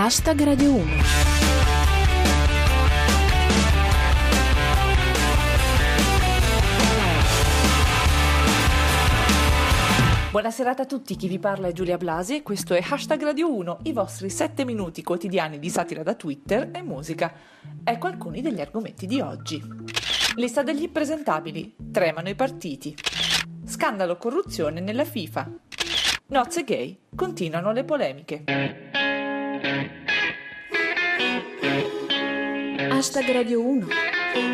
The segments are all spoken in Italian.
Hashtag Radio 1. Buonasera a tutti, chi vi parla è Giulia Blasi e questo è Hashtag Radio 1, i vostri 7 minuti quotidiani di satira da Twitter e musica. Ecco alcuni degli argomenti di oggi. Lista degli impresentabili, tremano i partiti. Scandalo corruzione nella FIFA. Nozze gay, continuano le polemiche. Hashtag Radio 1.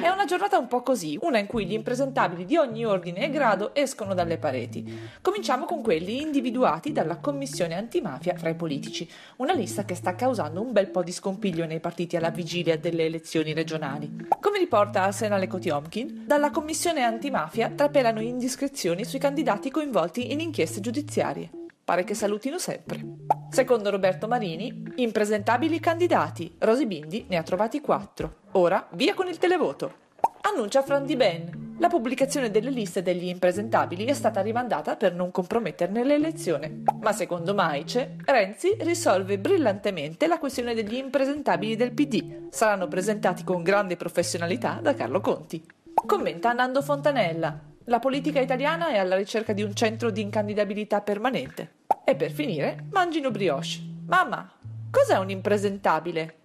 È una giornata un po' così, una in cui gli impresentabili di ogni ordine e grado escono dalle pareti. Cominciamo con quelli individuati dalla Commissione antimafia fra i politici, una lista che sta causando un bel po' di scompiglio nei partiti alla vigilia delle elezioni regionali. Come riporta Arsenale Kotiomkin, dalla Commissione antimafia trapelano indiscrezioni sui candidati coinvolti in inchieste giudiziarie. Pare che salutino sempre. Secondo Roberto Marini, impresentabili candidati. Rosy Bindi ne ha trovati quattro. Ora via con il televoto. Annuncia Fran Di Ben. La pubblicazione delle liste degli impresentabili è stata rimandata per non comprometterne l'elezione. Ma secondo Maice, Renzi risolve brillantemente la questione degli impresentabili del PD. Saranno presentati con grande professionalità da Carlo Conti. Commenta Nando Fontanella. La politica italiana è alla ricerca di un centro di incandidabilità permanente. E per finire, mangino brioche. Mamma, cos'è un impresentabile?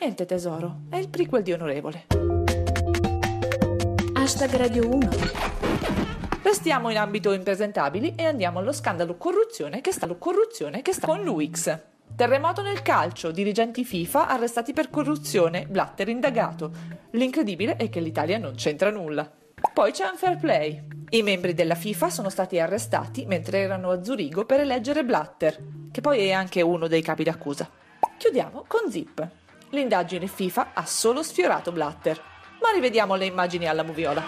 Niente tesoro, è il prequel di Onorevole. Hashtag Radio 1. Restiamo in ambito impresentabili e andiamo allo scandalo corruzione che sta, corruzione che sta con l'UX. Terremoto nel calcio, dirigenti FIFA arrestati per corruzione, Blatter indagato. L'incredibile è che l'Italia non c'entra nulla. Poi c'è un fair play. I membri della FIFA sono stati arrestati mentre erano a Zurigo per eleggere Blatter, che poi è anche uno dei capi d'accusa. Chiudiamo con Zip. L'indagine FIFA ha solo sfiorato Blatter. Ma rivediamo le immagini alla moviola.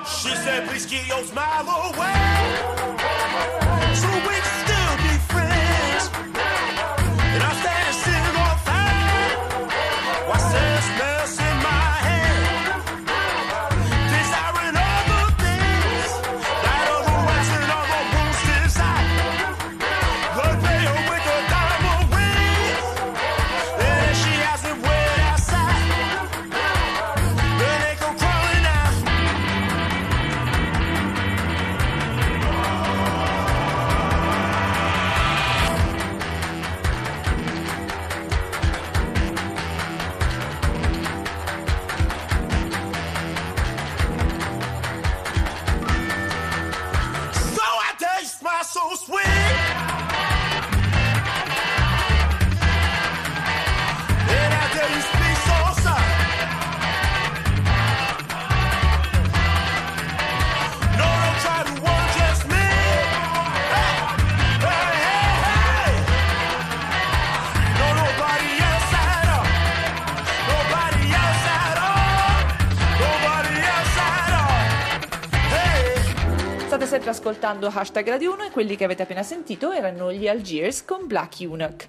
State ascoltando Hashtag Radio 1 e quelli che avete appena sentito erano gli Algiers con Black Eunuch.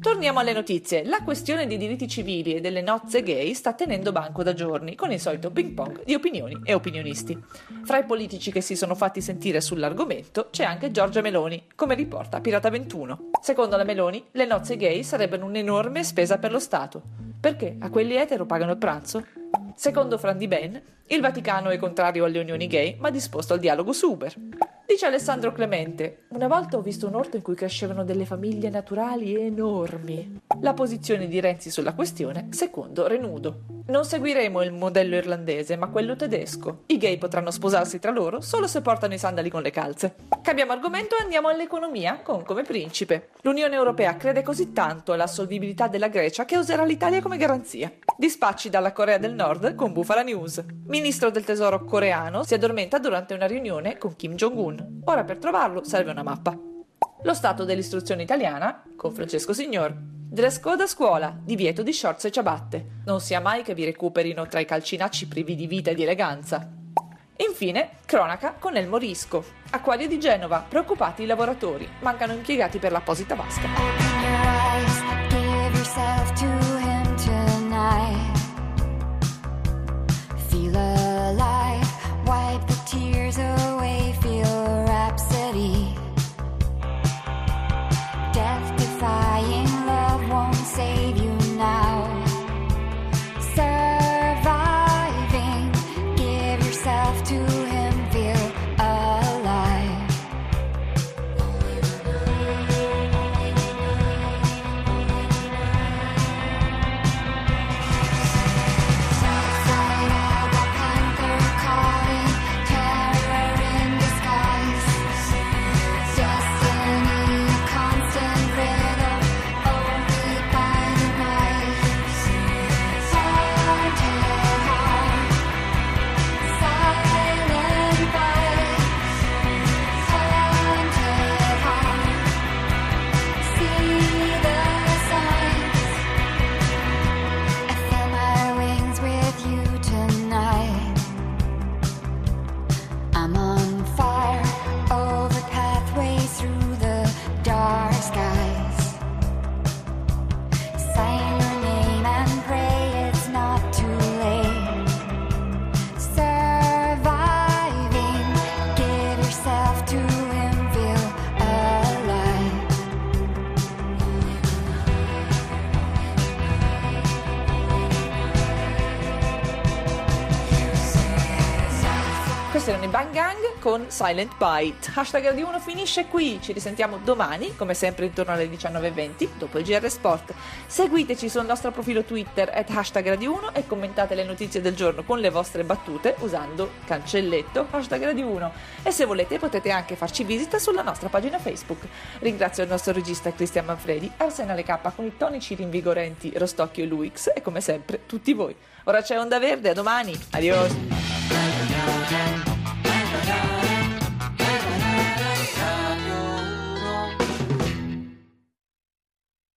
Torniamo alle notizie. La questione dei diritti civili e delle nozze gay sta tenendo banco da giorni, con il solito ping pong di opinioni e opinionisti. Fra i politici che si sono fatti sentire sull'argomento c'è anche Giorgia Meloni, come riporta Pirata 21. Secondo la Meloni, le nozze gay sarebbero un'enorme spesa per lo Stato. Perché a quelli etero pagano il pranzo? Secondo Fran Di Ben, il Vaticano è contrario alle unioni gay, ma disposto al dialogo su Uber. Dice Alessandro Clemente, una volta ho visto un orto in cui crescevano delle famiglie naturali enormi. La posizione di Renzi sulla questione, secondo Renudo. Non seguiremo il modello irlandese, ma quello tedesco. I gay potranno sposarsi tra loro solo se portano i sandali con le calze. Cambiamo argomento e andiamo all'economia con come principe. L'Unione Europea crede così tanto alla solvibilità della Grecia che userà l'Italia come garanzia. Dispacci dalla Corea del Nord con Bufala News. Ministro del tesoro coreano si addormenta durante una riunione con Kim Jong-un. Ora per trovarlo serve una mappa. Lo stato dell'istruzione italiana con Francesco Signor. Dress code a scuola, divieto di shorts e ciabatte. Non sia mai che vi recuperino tra i calcinacci privi di vita e di eleganza. Infine, cronaca con El Morisco. Acquario di Genova, preoccupati i lavoratori. Mancano impiegati per l'apposita vasca. Questi erano i Bang Gang con Silent Bite. Hashtag Radio 1 finisce qui, ci risentiamo domani, come sempre intorno alle 19.20, dopo il GR Sport. Seguiteci sul nostro profilo Twitter at hashtag Radio 1 e commentate le notizie del giorno con le vostre battute usando cancelletto hashtag Radio 1. E se volete potete anche farci visita sulla nostra pagina Facebook. Ringrazio il nostro regista Cristian Manfredi, Arsenale K con i tonici rinvigorenti Rostocchio e Luix e come sempre tutti voi. Ora c'è Onda Verde, a domani, adios!